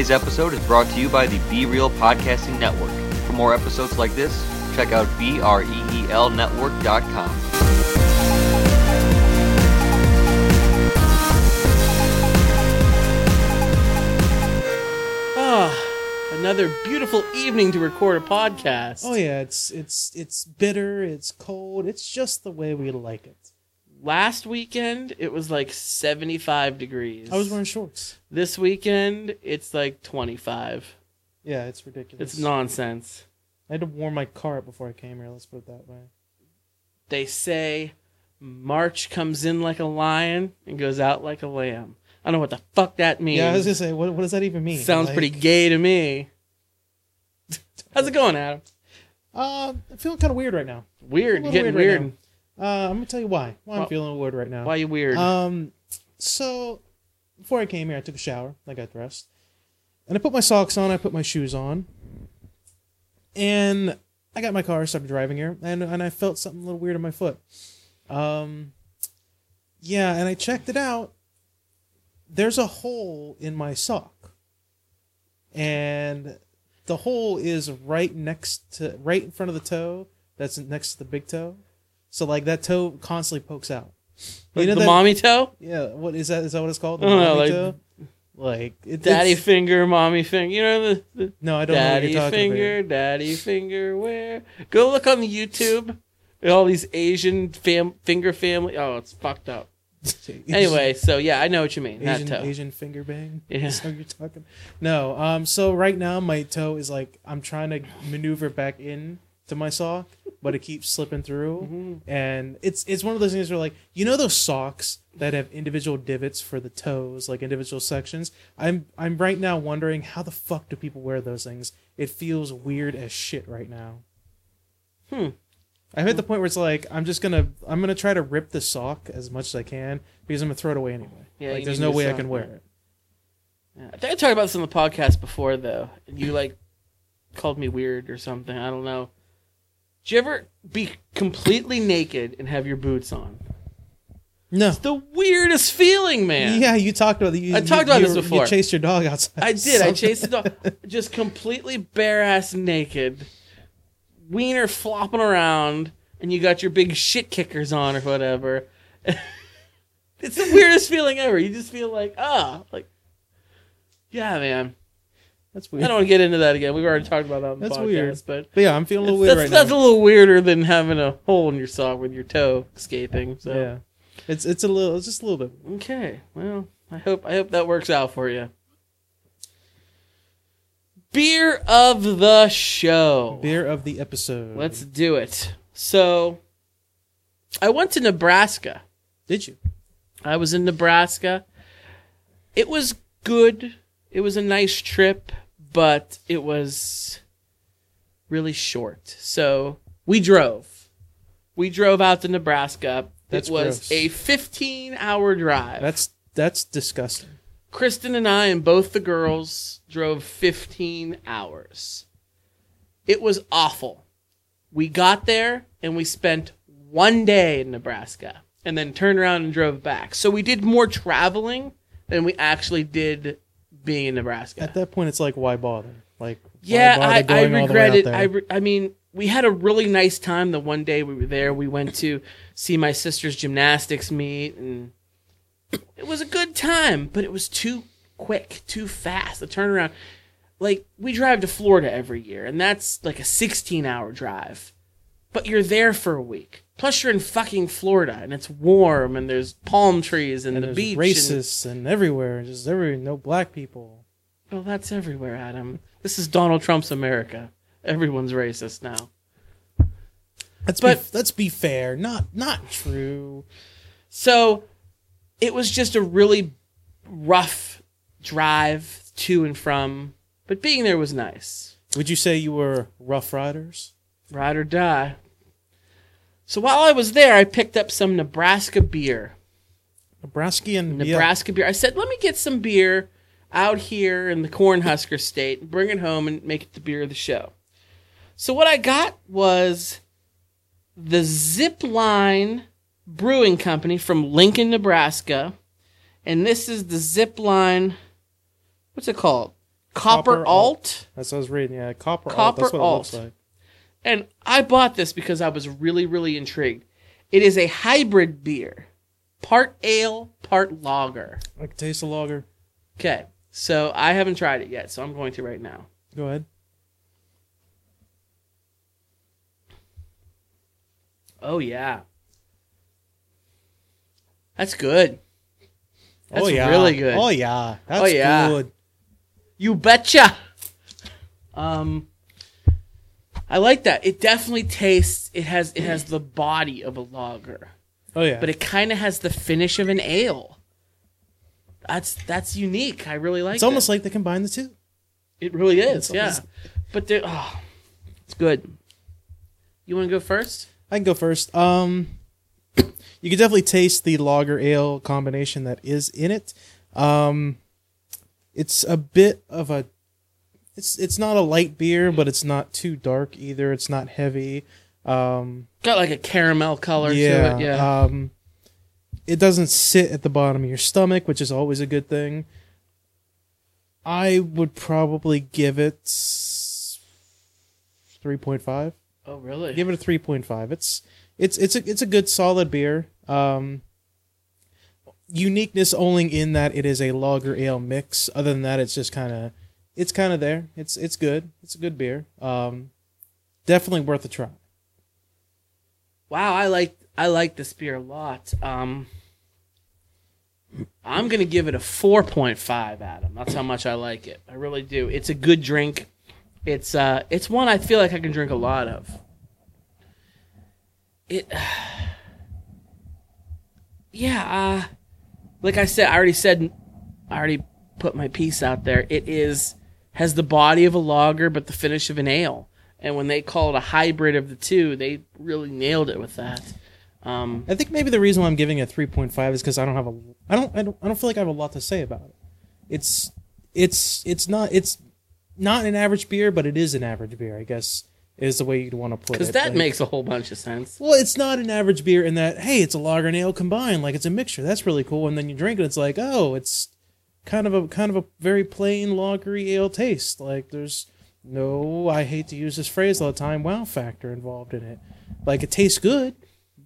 Today's episode is brought to you by the Be Real Podcasting Network. For more episodes like this, check out E BREELnetwork.com. Ah, another beautiful evening to record a podcast. Oh yeah, it's it's it's bitter, it's cold, it's just the way we like it. Last weekend it was like 75 degrees. I was wearing shorts. This weekend it's like 25. Yeah, it's ridiculous. It's nonsense. I had to warm my car up before I came here. Let's put it that way. They say March comes in like a lion and goes out like a lamb. I don't know what the fuck that means. Yeah, I was gonna say, what what does that even mean? Sounds Like, pretty gay to me. How's it going, Adam? Uh, I'm feeling kind of weird right now. Weird, getting weird right weird. Uh, I'm gonna tell you why. Why I'm feeling weird right now. Why you weird? Um, so before I came here, I took a shower. I got dressed, and I put my socks on. I put my shoes on, and I got my car. Started driving here, and and I felt something a little weird in my foot. Um, yeah, and I checked it out. There's a hole in my sock, and the hole is right next to right in front of the toe. That's next to the big toe. So like that toe constantly pokes out. like the that- mommy toe? yeah, what is that? Is that what it's called? The don't know, like- toe? like it, Daddy finger, mommy finger. You know the, the No, I don't daddy know what you're talking finger, daddy finger. Where? Go look on the YouTube. All these Asian fam- finger family. Oh, it's fucked up. Anyway, so yeah, I know what you mean. Asian, that toe. Asian finger bang. Yeah. Is that you're talking? No. Um. So right now my toe is like I'm trying to maneuver back in to my sock, but it keeps slipping through, Mm-hmm. and it's it's one of those things where like you know those socks that have individual divots for the toes, like individual sections. I'm I'm right now wondering how the fuck do people wear those things? It feels weird as shit right now. Hmm. I'm at the point where it's like I'm just gonna I'm gonna try to rip the sock as much as I can because I'm gonna throw it away anyway. Yeah, like there's no way I can wear it. Yeah. I think I talked about this on the podcast before, though. and You like called me weird or something. I don't know. Did you ever be completely naked and have your boots on? No. It's the weirdest feeling, man. Yeah, you talked about you, I talked about you, this before. You chased your dog outside. I did. I chased the dog, just completely bare ass naked, wiener flopping around, and you got your big shit kickers on or whatever. it's the weirdest feeling ever. You just feel like, ah, like, yeah, man. That's weird. I don't want to get into that again. We've already talked about that on the That's podcast, weird. but But yeah, I'm feeling a little weird right that's now. a little weirder than having a hole in your sock with your toe escaping. So Yeah, it's it's a little, it's just a little bit. Okay. Well, I hope I hope that works out for you. Beer of the show. Beer of the episode. Let's do it. So, I went to Nebraska. Did you? I was in Nebraska. It was good. It was a nice trip, but it was really short. So, we drove. We drove out to Nebraska. That's it was gross. a 15 hour drive. That's that's disgusting. Kristen and I and both the girls drove 15 hours. It was awful. We got there and we spent one day in Nebraska and then turned around and drove back. So we did more traveling than we actually did being in Nebraska. At that point, it's like, why bother? Like, why Yeah, bother I, I going all the way regret out it. I, re- I mean, we had a really nice time the one day we were there. We went to see my sister's gymnastics meet, and it was a good time, but it was too quick, too fast. The turnaround. Like, we drive to Florida every year, and that's like a 16 hour drive, but you're there for a week. Plus, you're in fucking Florida, and it's warm, and there's palm trees and, and the beach. and- racists and, everywhere, just every no black people. well, that's everywhere, Adam. This is Donald Trump's America. Everyone's racist now. Let's But- be let's be fair. Not not true. So it was just a really rough drive to and from, but being there was nice. Would you say you were rough riders? Ride or die. So while I was there, I picked up some Nebraska beer. Nebraska and Nebraska beer. I said, let me get some beer out here in the Cornhusker state and bring it home and make it the beer of the show. So what I got was the Zipline Brewing Company from Lincoln, Nebraska. And this is the Zipline, what's it called? Copper, Copper Alt. That's what I was reading. Yeah, copper. alt. Copper That's what alt. it looks like. And I bought this because I was really, really intrigued. It is a hybrid beer, part ale, part lager. I can taste the lager. Okay, so I haven't tried it yet, so I'm going to right now. Go ahead. Oh yeah, that's good. That's oh yeah, really good. Oh yeah, that's Oh, yeah. good. You betcha. Um, I like that. It definitely tastes. It has. It has the body of a lager, Oh yeah, but it kind of has the finish of an ale. That's that's unique. I really like. It. It's almost that. like they combine the two. it really is. it's Yeah, almost- but they're oh, it's good. You want to go first? I can go first. Um, you can definitely taste the lager ale combination that is in it. Um, it's a bit of a. It's it's not a light beer, but it's not too dark either. It's not heavy. Um, Got like a caramel color yeah, to it. Yeah. Um, it doesn't sit at the bottom of your stomach, which is always a good thing. I would probably give it three point five. oh really? Give it a three point five. It's it's it's a it's a good solid beer. Um, uniqueness only in that it is a lager ale mix. Other than that, it's just kind of it's kind of there. It's it's good. It's a good beer. Um, definitely worth a try. Wow, I like I like this beer a lot. Um, I'm gonna give it a 4.5, Adam. That's how much I like it. I really do. It's a good drink. It's uh, it's one I feel like I can drink a lot of. It, yeah. Uh, like I said, I already said, I already put my piece out there. It is has the body of a lager, but the finish of an ale. And when they call it a hybrid of the two, they really nailed it with that. Um, I think maybe the reason why I'm giving it three point five is because I don't have a I don't, I don't I don't feel like I have a lot to say about it. It's it's it's not it's not an average beer, but it is an average beer. I guess is the way you'd want to put it. because that Like- makes a whole bunch of sense. Well, it's not an average beer in that hey, it's a lager and ale combined, like it's a mixture. That's really cool. And then you drink it, it's like oh, it's kind of a kind of a very plain lagery ale taste. Like there's no, I hate to use this phrase all the time, wow factor involved in it. Like it tastes good.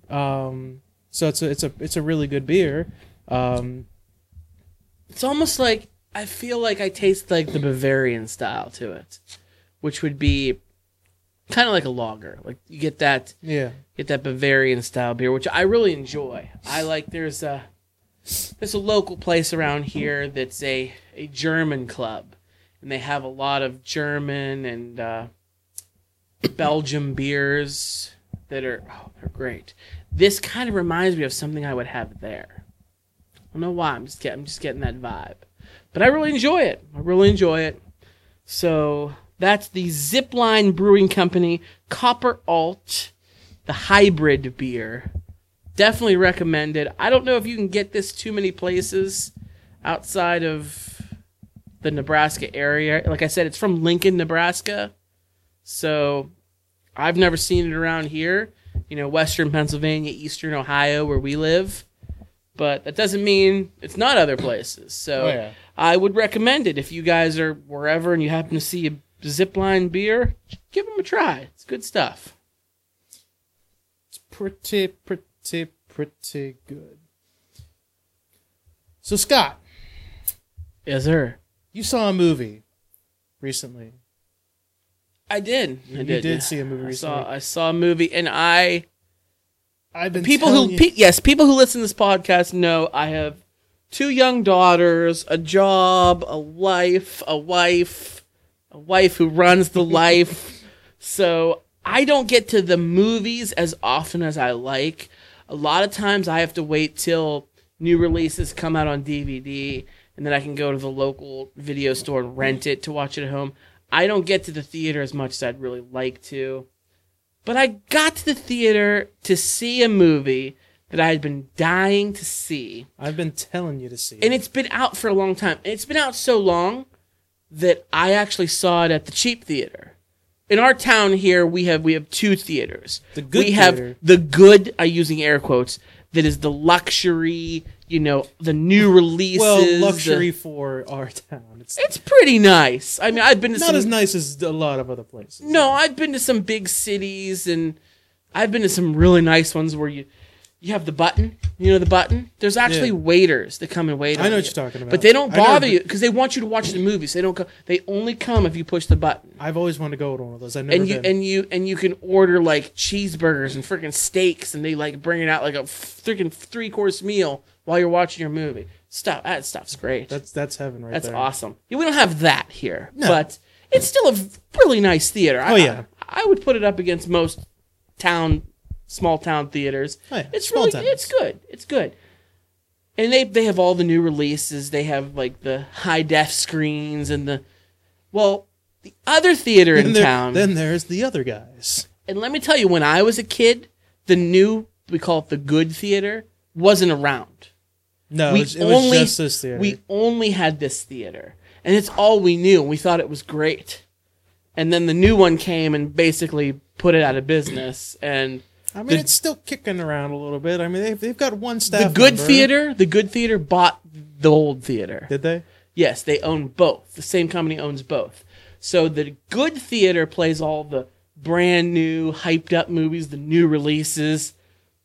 Um, so it's a it's a it's a really good beer. Um, It's almost like I feel like I taste like the Bavarian style to it, which would be kind of like a lager. Like you get that yeah. get that Bavarian style beer, which I really enjoy. I like. There's a there's a local place around here that's a a German club, and they have a lot of German and uh, Belgium beers that are oh, they're great. This kind of reminds me of something I would have there. I don't know why. I'm just I'm just getting that vibe, but I really enjoy it. I really enjoy it. So that's the Zipline Brewing Company Copper Alt, the hybrid beer. Definitely recommended. I don't know if you can get this too many places outside of the Nebraska area. Like I said, it's from Lincoln, Nebraska. So I've never seen it around here. You know, Western Pennsylvania, Eastern Ohio, where we live. But that doesn't mean it's not other places. So Oh, yeah. I would recommend it if you guys are wherever and you happen to see a zipline beer. Give them a try. It's good stuff. It's pretty, pretty, pretty pretty good. So Scott, Yes, sir. you saw a movie recently. I did. I You did. did see a movie I recently. saw. I saw a movie, and I I've been people who you- pe- yes, people who listen to this podcast know I have two young daughters, a job, a life, a wife, a wife who runs the life. So I don't get to the movies as often as I like. A lot of times I have to wait till new releases come out on DVD and then I can go to the local video store and rent it to watch it at home. I don't get to the theater as much as I'd really like to. But I got to the theater to see a movie that I had been dying to see. I've been telling you to see. And it. it's been out for a long time. And it's been out so long that I actually saw it at the cheap theater. In our town here, we have we have two theaters. The good we have the good. I using air quotes. that is the luxury, you know, the new releases. Well, the- luxury for our town. It's it's pretty nice. I mean, I've been to some. not some, as nice as a lot of other places. No, I've been to some big cities and I've been to some really nice ones where you you have the button. You know the button. There's actually Yeah. waiters that come and wait. I know what you. you're talking about. but they don't bother you because they want you to watch the movies. They don't. Co- they only come if you push the button. I've always wanted to go to one of those. I've never and you been. and you and you can order like cheeseburgers and freaking steaks, and they like bring it out like a freaking three course meal while you're watching your movie. Stuff that stuff's great. that's that's heaven right That's there. That's awesome. Yeah, we don't have that here, No. but it's still a really nice theater. Oh, I, Oh, yeah. I, I would put it up against most town, small town theaters. Oh, yeah. It's Small really, towns. it's good. It's good. And they they have all the new releases. They have like the high def screens and the, well, the other theater in there- town. then there's the other guys. and let me tell you, when I was a kid, the new we call it the good theater wasn't around No, we it was, it was only just this theater. we only had this theater, and it's all we knew. and We thought it was great, and then the new one came and basically put it out of business. And I mean, the- it's still kicking around a little bit. I mean, they've, they've got one staff. the good member. theater, the good theater bought the old theater. Did they? Yes, they own both. The same company owns both. So the good theater plays all the brand new, hyped up movies, the new releases,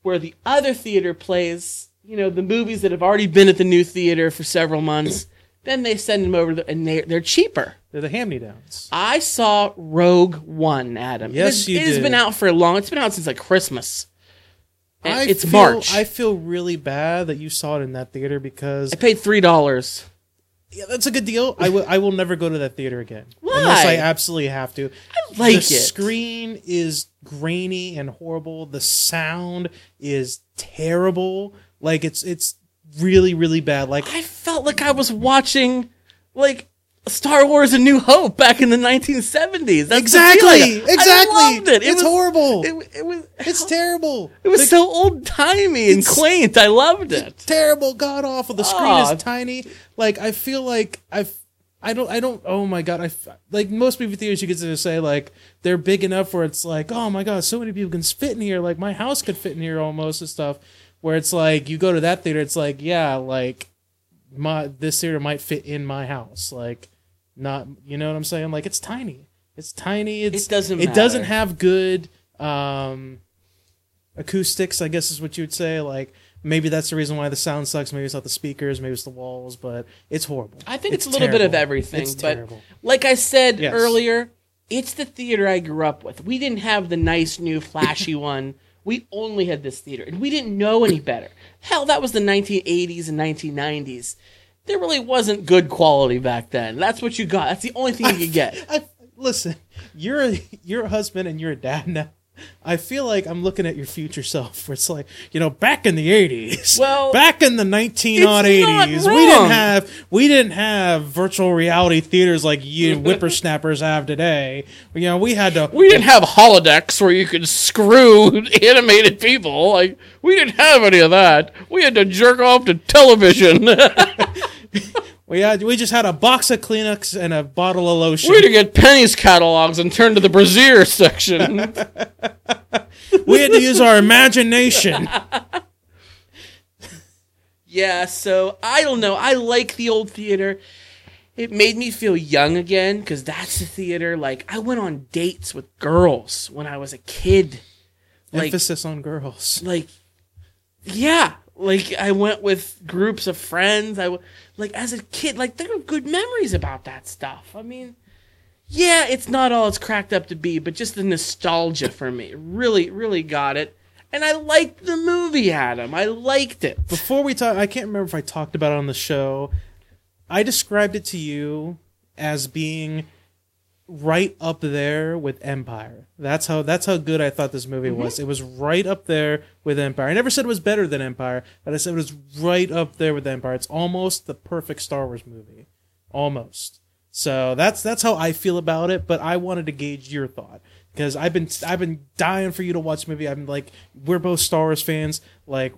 where the other theater plays, you know, the movies that have already been at the new theater for several months. Then they send them over, and they're, they're cheaper. They're the hand-me-downs. I saw Rogue One, Adam. Yes, it has, you It has did. been out for a long. It's been out since like Christmas. And I it's feel, March. I feel really bad that you saw it in that theater because I paid three dollars. yeah, that's a good deal. I will I will never go to that theater again Why? unless I absolutely have to. I like the it. screen is grainy and horrible. The sound is terrible. Like it's it's really really bad. Like I felt like I was watching like Star Wars: A New Hope back in the 1970s. That's exactly feeling. exactly. I loved it. It it's was, horrible. It, it was. it's terrible. It was The- so old timey and quaint. I loved it. terrible, god awful. The screen Aw. is tiny. Like I feel like I've. I don't. I don't. Oh my god! I like most movie theaters. You get to say like they're big enough where it's like, oh my god, so many people can fit in here. Like my house could fit in here almost and stuff. Where it's like you go to that theater, it's like yeah, like my this theater might fit in my house. Like not, you know what I'm saying? Like it's tiny. It's tiny. It's It doesn't It doesn't have good um acoustics. I guess is what you would say. Like maybe that's the reason why the sound sucks. Maybe it's not the speakers. Maybe it's the walls. But it's horrible. I think it's, a little bit of everything. It's but terrible. like I said Yes. earlier, it's the theater I grew up with. We didn't have the nice new flashy one. We only had this theater, and we didn't know any better. Hell, that was the 1980s and 1990s. There really wasn't good quality back then. That's what you got. That's the only thing you could get. I listen. You're you're a husband and you're a dad now. I feel like I'm looking at your future self, where it's like, you know, back in the '80s, Well, back in the 19 odd 80s, we didn't have we didn't have virtual reality theaters like you whippersnappers have today. You know, we had to. We didn't have holodecks where you could screw animated people. Like we didn't have any of that. We had to jerk off to television. We had we just had a box of Kleenex and a bottle of lotion. we had to get Penney's catalogs and turn to the brassiere section. we had to use our imagination. yeah, so I don't know. I like the old theater. It made me feel young again because that's the theater. Like I went on dates with girls when I was a kid. Like Emphasis on girls. like yeah like i went with groups of friends. I like as a kid like there are good memories about that stuff. I mean yeah it's not all it's cracked up to be but just the nostalgia for me really really got it. And i liked the movie adam. I liked it. Before we talk, I can't remember if I talked about it on the show. I described it to you as being right up there with Empire. That's how that's how good I thought this movie was. It was right up there with Empire. I never said it was better than Empire, but I said it was right up there with Empire. It's almost the perfect Star Wars movie. Almost. So that's that's how I feel about it, but I wanted to gauge your thought because I've been I've been dying for you to watch the movie. I'm like we're both Star Wars fans. Like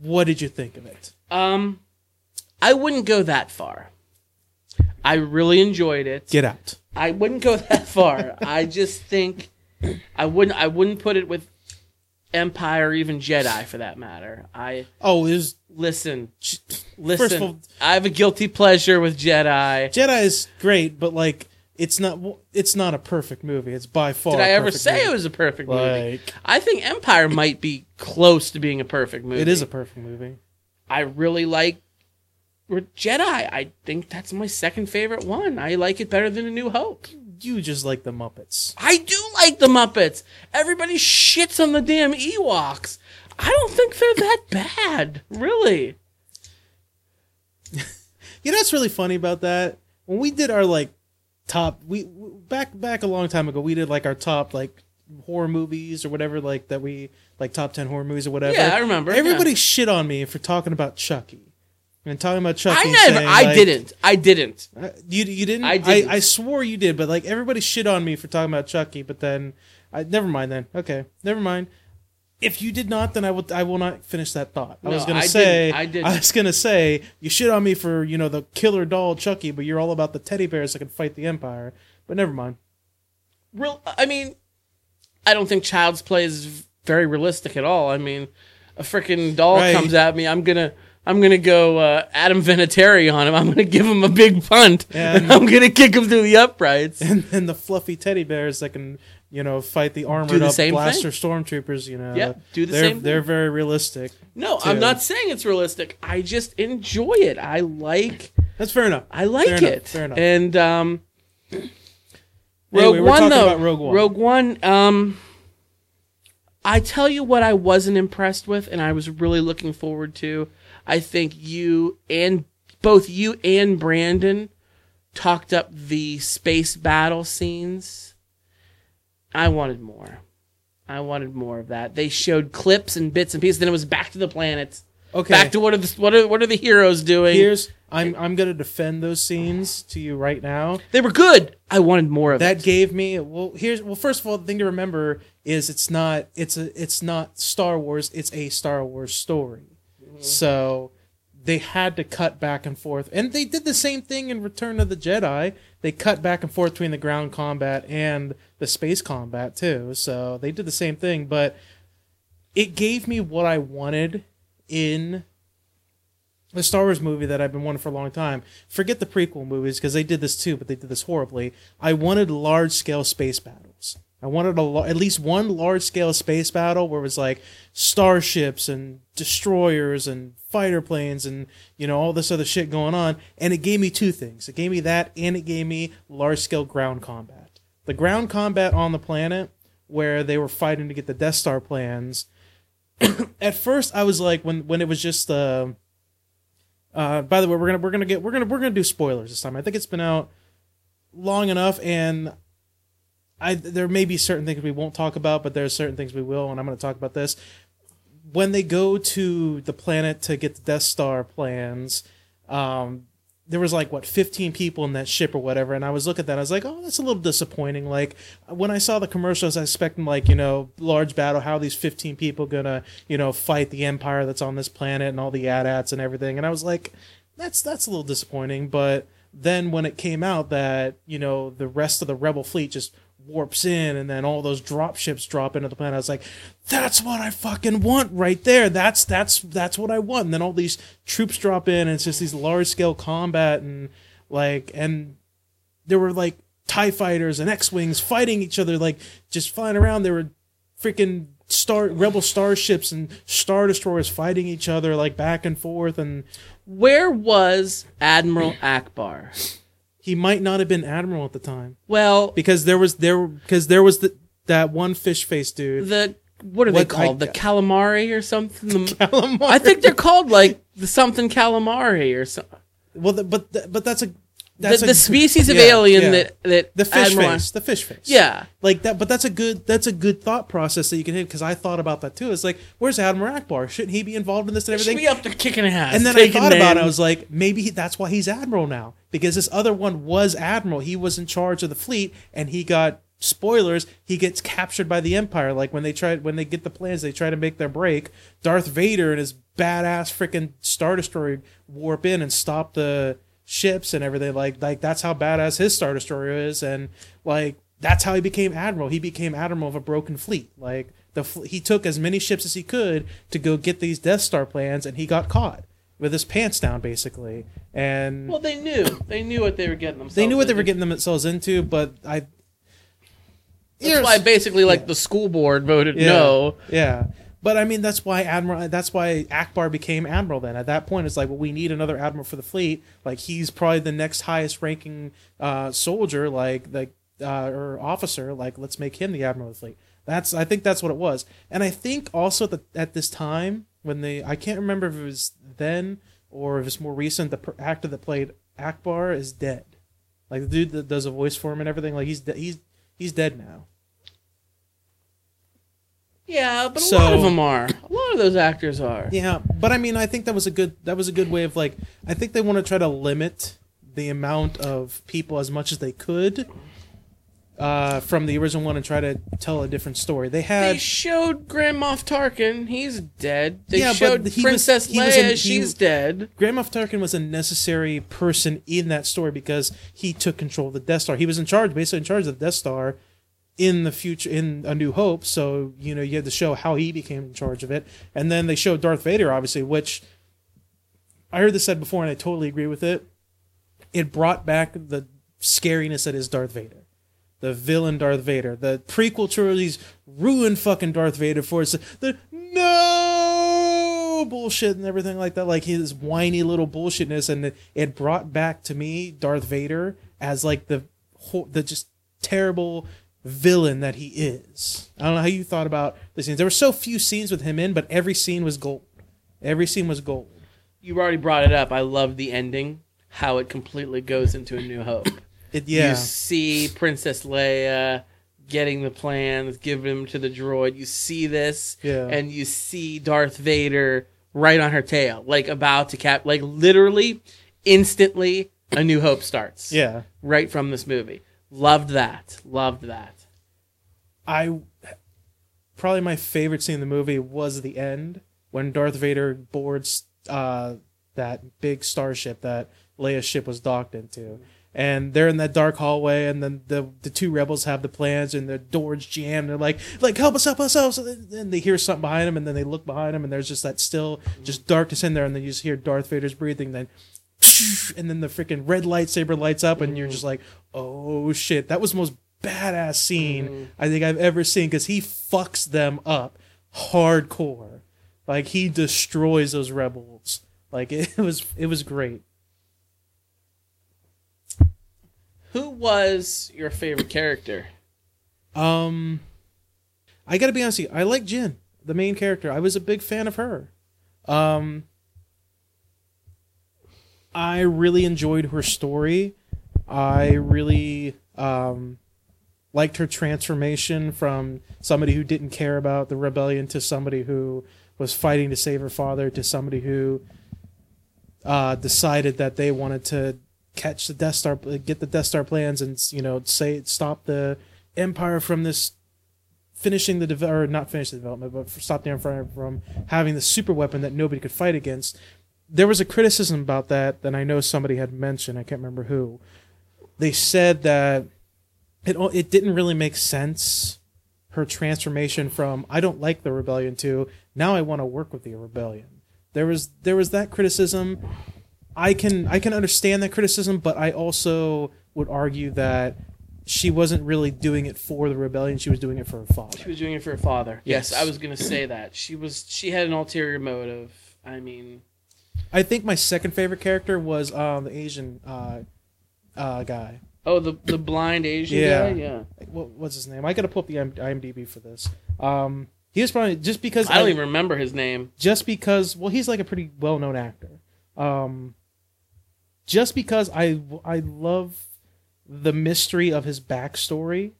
what did you think of it? um i wouldn't go that far i really enjoyed it Get out. I wouldn't go that far. I just think I wouldn't. I wouldn't put it with Empire, or even Jedi for that matter. I Oh, is listen, First listen. of all- I have a guilty pleasure with Jedi. Jedi is great, but like it's not it's not a perfect movie. It's by far. Did I ever say movie. it was a perfect movie? Like- I think Empire might be close to being a perfect movie. It is a perfect movie. I really like Re- Jedi. I think that's my second favorite one. I like it better than A New Hope. You just like the Muppets. I do like the Muppets. Everybody shits on the damn Ewoks. I don't think they're that bad, really. You know what's really funny about that? When we did our like top, we back back a long time ago, we did like our top like horror movies or whatever, like that we like top ten horror movies or whatever. Yeah, I remember, Everybody shit on me for talking about Chucky and talking about Chucky. I never. saying, I like, didn't. I didn't. uh, You you didn't? I didn't. I, swore you did, but like everybody shit on me for talking about Chucky. But then, I never mind. Then okay, never mind. If you did not, then I will. I will not finish that thought. I No, was gonna I say. didn't. I didn't. was gonna say you shit on me for you know the killer doll Chucky, but you're all about the teddy bears that can fight the Empire. But never mind. Real. I mean, I don't think Child's Play is very realistic at all. I mean, a freaking doll Right. comes at me. I'm gonna. I'm gonna go uh, Adam Vinatieri on him. I'm gonna give him a big punt, And- and I'm gonna kick him through the uprights. And then the fluffy teddy bears that can you know fight the armored the up blaster stormtroopers. You know. Yeah, do the they're, same thing. They're very realistic. No, too. I'm not saying it's realistic. I just enjoy it. I like. That's fair enough. I like Fair enough, it. fair enough. And um, Rogue we're One though. Rogue One. Rogue One. Um, I tell you what, I wasn't impressed with, and I was really looking forward to. I think you and both you and Brandon talked up the space battle scenes. I wanted more. I wanted more of that. They showed clips and bits and pieces. Then it was back to the planets. Okay. Back to what are the what are what are the heroes doing? Here's I'm I'm gonna defend those scenes to you right now. they were good. I wanted more of That it. gave me well here's well first of all the thing to remember is it's not it's a it's not Star Wars, it's a Star Wars story. So they had to cut back and forth. And they did the same thing in Return of the Jedi. They cut back and forth between the ground combat and the space combat too. So they did the same thing, but it gave me what I wanted in the Star Wars movie that I've been wanting for a long time. Forget the prequel movies because they did this too, but they did this horribly. I wanted large scale space battles. I wanted a at least one large scale space battle where it was like starships and destroyers and fighter planes and you know all this other shit going on. And it gave me two things. It gave me that, and it gave me large scale ground combat. The ground combat on the planet where they were fighting to get the Death Star plans. at first, I was like, when when it was just the. Uh, by the way, we're gonna we're gonna get we're gonna we're gonna do spoilers this time. I think it's been out long enough, and I there may be certain things we won't talk about, but there are certain things we will, and I'm gonna talk about this. When they go to the planet to get the Death Star plans, um, there was like what 15 people in that ship or whatever and i was looking at that i was like oh that's a little disappointing like when i saw the commercials i was expecting like you know large battle how are these 15 people gonna you know fight the empire that's on this planet and all the AT-ATs and everything and i was like that's that's a little disappointing but then when it came out that you know the rest of the rebel fleet just warps in and then all those drop ships drop into the planet. I was like that's what i fucking want right there. That's that's that's what i want. And then all these troops drop in and it's just these large scale combat and like and there were like tie fighters and x-wings fighting each other like just flying around. There were freaking star rebel starships and star destroyers fighting each other like back and forth. And Where was Admiral Ackbar? He might not have been admiral at the time Well, because there was there because there was the, that one fish face dude the what are they called? I- the calamari or something? The- Calamari. I think they're called like the something calamari or something. well the, but the, but that's a The, the species of yeah, alien yeah. that that the fish Admiral- face the fish face. Yeah, like that but that's a good that's a good thought process that you can hit because i thought about that too. It's like where's admiral Ackbar? Shouldn't he be involved in this and everything? should be up there kicking ass. and then i thought about it i was like maybe he, that's why he's admiral now because this other one was admiral. He was in charge of the fleet and he got spoilers. He gets captured by the empire like when they try when they get the plans they try to make their break. Darth vader and his badass freaking star destroyer warp in and stop the ships and everything like like that's how badass his star destroyer is and like that's how he became admiral he became admiral of a broken fleet like the fl- he took as many ships as he could to go get these Death Star plans, and he got caught with his pants down, basically. And Well, they knew. They knew what they were getting themselves. they knew what they were into. getting themselves into, but I. That's why basically, like the school board voted Yeah. no. Yeah. But I mean, that's why Admiral. That's why Ackbar became admiral. Then at that point, it's like, well, we need another admiral for the fleet. Like he's probably the next highest ranking uh, soldier, like like uh, or officer. Like let's make him the admiral of the fleet. That's I think that's what it was. And I think also that at this time when they, I can't remember if it was then or if it's more recent. The actor that played Ackbar is dead. Like the dude that does a voice for him and everything. Like he's de- he's he's dead now. Yeah, but a So- lot of them are. A lot of those actors are. Yeah, but I mean, I think that was a good that was a good way of like I think they want to try to limit the amount of people as much as they could uh, from the original one and try to tell a different story. They had They showed Grand Moff Tarkin. He's dead. They Yeah, but showed was- Princess was Leia. in- he- she's dead. Grand Moff Tarkin was a necessary person in that story because he took control of the Death Star. He was in charge, basically in charge of the Death Star in the future in A New Hope. So you know you had to show how he became in charge of it, and then they showed Darth Vader, obviously, which I heard this said before, and I totally agree with it. It brought back the scariness that is Darth Vader. The villain Darth Vader. The prequel trilogies ruined fucking Darth Vader for us. The no bullshit and everything like that. Like his whiny little bullshitness, and it, brought back to me Darth Vader as like the the just terrible villain that he is. I don't know how you thought about the scenes. There were so few scenes with him in, but every scene was gold. Every scene was gold. You already brought it up. I love the ending. How it completely goes into A New Hope. It yeah. You see Princess Leia getting the plans, giving them to the droid. You see this, Yeah. and you see Darth Vader right on her tail, like about to cap, like literally, instantly, A New Hope starts. yeah. right from this movie. Loved that. Loved that. I probably my favorite scene in the movie was the end when Darth Vader boards uh, that big starship that Leia's ship was docked into. And they're in that dark hallway, and then the the two rebels have the plans, and the doors jammed. They're like, like help us, help us, help us! And they hear something behind them, and then they look behind them, and there's just that still, just darkness in there, and then you just hear Darth Vader's breathing. Then and then the freaking red lightsaber lights up, and you're just like, oh shit, that was the most badass scene I think I've ever seen because he fucks them up hardcore, like he destroys those rebels. Like it was, it was great. Who was your favorite character? Um, I gotta be honest, with you, I like Jyn, the main character. I was a big fan of her. Um, I really enjoyed her story. I really um, liked her transformation from somebody who didn't care about the rebellion to somebody who was fighting to save her father to somebody who uh, decided that they wanted to catch the Death Star, get the Death Star plans, and you know, say stop the Empire from this finishing the dev- or not finish the development, but stop the Empire from having the super weapon that nobody could fight against. There was a criticism about that that I know somebody had mentioned. I can't remember who. They said that it it didn't really make sense. Her transformation from I don't like the rebellion to now I want to work with the rebellion. There was there was that criticism. I can I can understand that criticism, but I also would argue that she wasn't really doing it for the rebellion. She was doing it for her father. She was doing it for her father. Yes, Yes. I was gonna say that. She was. She had an ulterior motive. I mean, I think my second favorite character was um, the Asian uh, uh, guy. oh, the the blind Asian Yeah. guy. Yeah. What, what's his name? I got to pull up the IMDb for this. Um, he was probably just because I don't even remember his name. just because well he's like a pretty well known actor. Um, just because I I love the mystery of his backstory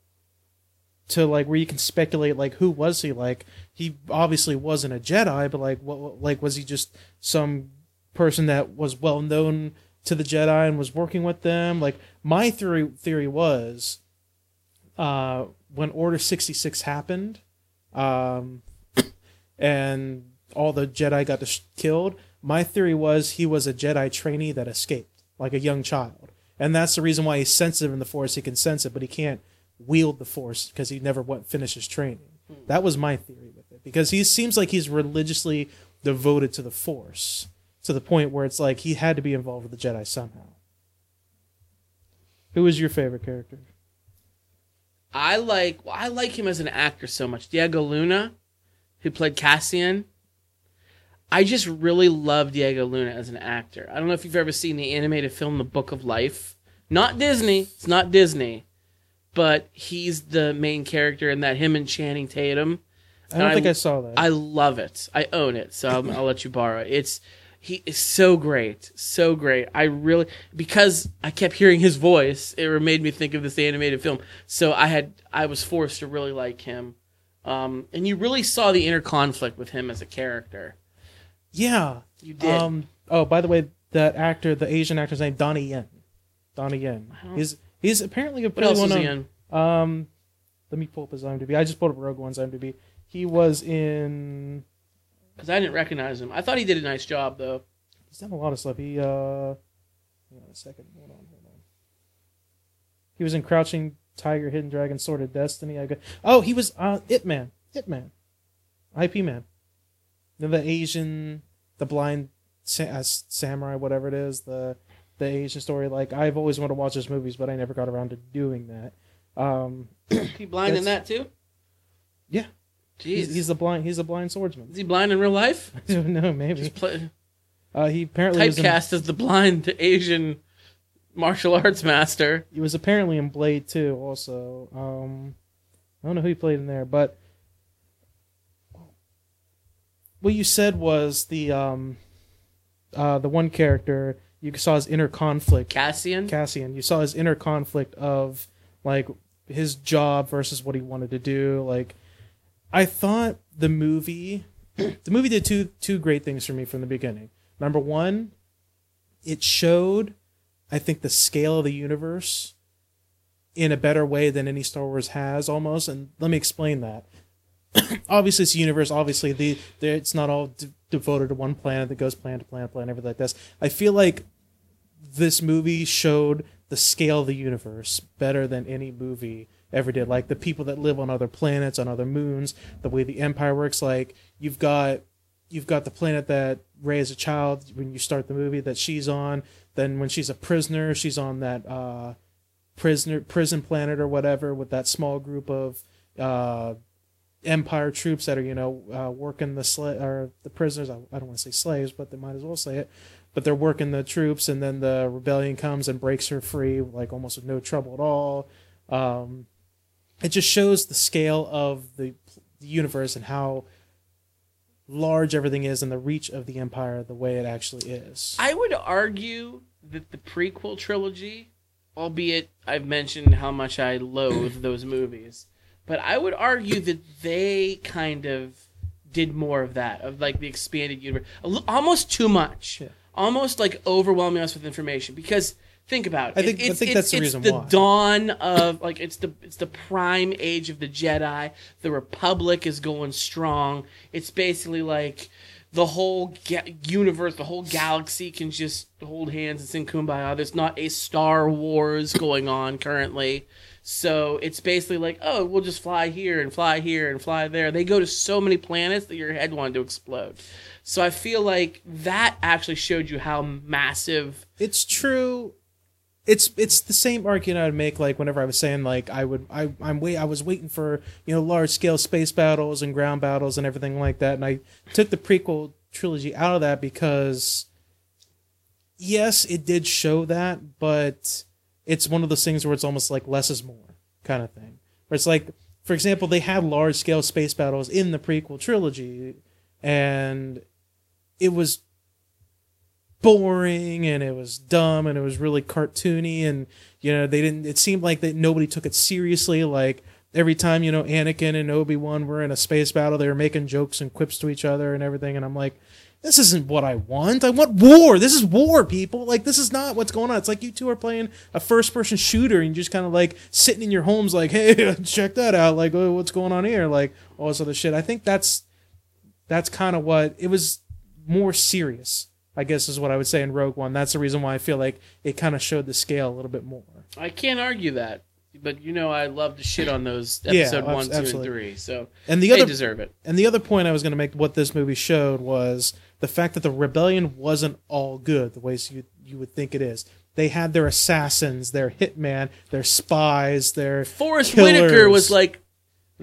to like where you can speculate like who was he like he obviously wasn't a Jedi but like what- like was he just some person that was well known to the Jedi and was working with them like my theory theory was uh when Order 66 happened um and all the Jedi got dis- killed. My theory was he was a Jedi trainee that escaped, like a young child, and that's the reason why he's sensitive in the Force. He can sense it, but he can't wield the Force because he never went finish his training. That was my theory with it because he seems like he's religiously devoted to the Force to the point where it's like he had to be involved with the Jedi somehow. Who is your favorite character? I like well, I like him as an actor so much. Diego Luna, who played Cassian. I just really love Diego Luna as an actor. I don't know if you've ever seen the animated film The Book of Life. Not Disney. It's not Disney. But he's the main character in that him and Channing Tatum. I don't I- think I saw that. I love it. I own it, so I'll, I'll let you borrow it. It's he is so great, so great. I really because I kept hearing his voice, it made me think of this animated film. So I had I was forced to really like him, um, and you really saw the inner conflict with him as a character. yeah. You did. Um. Oh, by the way, that actor, the Asian actor's name, Donnie Yen. Donnie Yen. He's he's apparently a pretty what else well was he in? Um, let me pull up his IMDb. I just pulled up Rogue One's IMDb. He was in. Because I didn't recognize him. I thought he did a nice job though. He's done a lot of stuff. He uh, hang on a second. Hold on, hold on. He was in Crouching Tiger, Hidden Dragon, Sword of Destiny. I got. Oh, he was uh, It Man. It Man. IP Man. Then the Asian, the blind sa- uh, samurai, whatever it is, the the Asian story. Like I've always wanted to watch those movies, but I never got around to doing that. Um, He blind in that too? Yeah. He's, he's the blind. He's a blind swordsman. is he blind in real life? I don't know. Maybe. Just play, Uh, he apparently was in, typecast as the blind Asian martial arts master. he was apparently in Blade II. Also, um, I don't know who he played in there, but what you said was the um, uh, the one character you saw his inner conflict. Cassian. Cassian, you saw his inner conflict of like his job versus what he wanted to do. Like, I thought the movie, the movie did two two great things for me from the beginning. Number one, it showed, I think, the scale of the universe in a better way than any Star Wars has, almost. And let me explain that. obviously, it's a universe. Obviously, the, the it's not all de- devoted to one planet that goes planet to planet, planet, everything like this. I feel like this movie showed the scale of the universe better than any movie ever did. Like the people that live on other planets, on other moons, the way the Empire works. Like you've got you've got the planet that Ray as a child when you start the movie that she's on. Then when she's a prisoner, she's on that uh, prisoner prison planet or whatever with that small group of uh, Empire troops that are you know uh, working the sla- or the prisoners. I, I don't want to say slaves, but they might as well say it. But they're working the troops, and then the rebellion comes and breaks her free, like almost with no trouble at all. Um, it just shows the scale of the, the universe and how large everything is and the reach of the empire the way it actually is. I would argue that the prequel trilogy, albeit I've mentioned how much I loathe those movies, but I would argue that they kind of did more of that, of like the expanded universe, almost too much, Yeah. almost like overwhelming us with information. Because think about it, I think- I it's, think it's, that's the it's reason the why. dawn of like it's the it's the prime age of the Jedi. The Republic is going strong. It's basically like the whole ga- universe, the whole galaxy can just hold hands and sing kumbaya. There's not a Star Wars going on currently. So it's basically like, oh, we'll just fly here and fly here and fly there. They go to so many planets that your head wanted to explode. So I feel like that actually showed you how massive. it's true. It's it's the same argument I'd make like whenever I was saying like I would I I'm wait I was waiting for you know large scale space battles and ground battles and everything like that. And I took the prequel trilogy out of that because yes it did show that but it's one of those things where it's almost like less is more kind of thing. Where it's like for example they had large scale space battles in the prequel trilogy and it was boring and it was dumb and it was really cartoony and you know they didn't it seemed like that nobody took it seriously like every time you know Anakin and Obi-Wan were in a space battle they were making jokes and quips to each other and everything and I'm like this isn't what I want. I want war. This is war, people. Like this is not what's going on. It's like you two are playing a first person shooter and you're just kind of like sitting in your homes like, "Hey, check that out." Like, "Oh, what's going on here?" Like all this other shit. I think that's that's kind of what it was more serious. I guess is what I would say in Rogue One. That's the reason why I feel like it kind of showed the scale a little bit more. I can't argue that. but you know I love to shit on those Yeah, episode abs- one, two, and three. So And the they other deserve it. and the other point I was going to make, what this movie showed was the fact that the rebellion wasn't all good the ways you you would think it is. They had their assassins, their hitman, their spies, their Forrest killers. Whitaker was like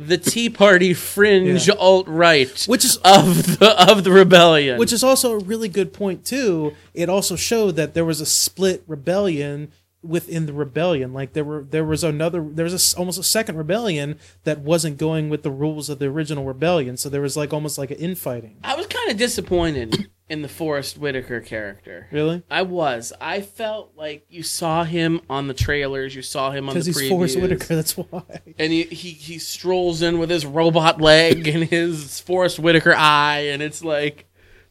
the Tea Party fringe Yeah. alt right, Which is- of the of the rebellion. Which is also a really good point too. It also showed that there was a split rebellion within the rebellion. Like there were there was another there was a almost a second rebellion that wasn't going with the rules of the original rebellion. So there was like almost like an infighting. I was kind of disappointed in the Forrest Whitaker character. Really? I was. I felt like you saw him on the trailers. You saw him on the Because he's previews. Forrest Whitaker. That's why. and he, he he strolls in with his robot leg and his Forrest Whitaker eye, and it's like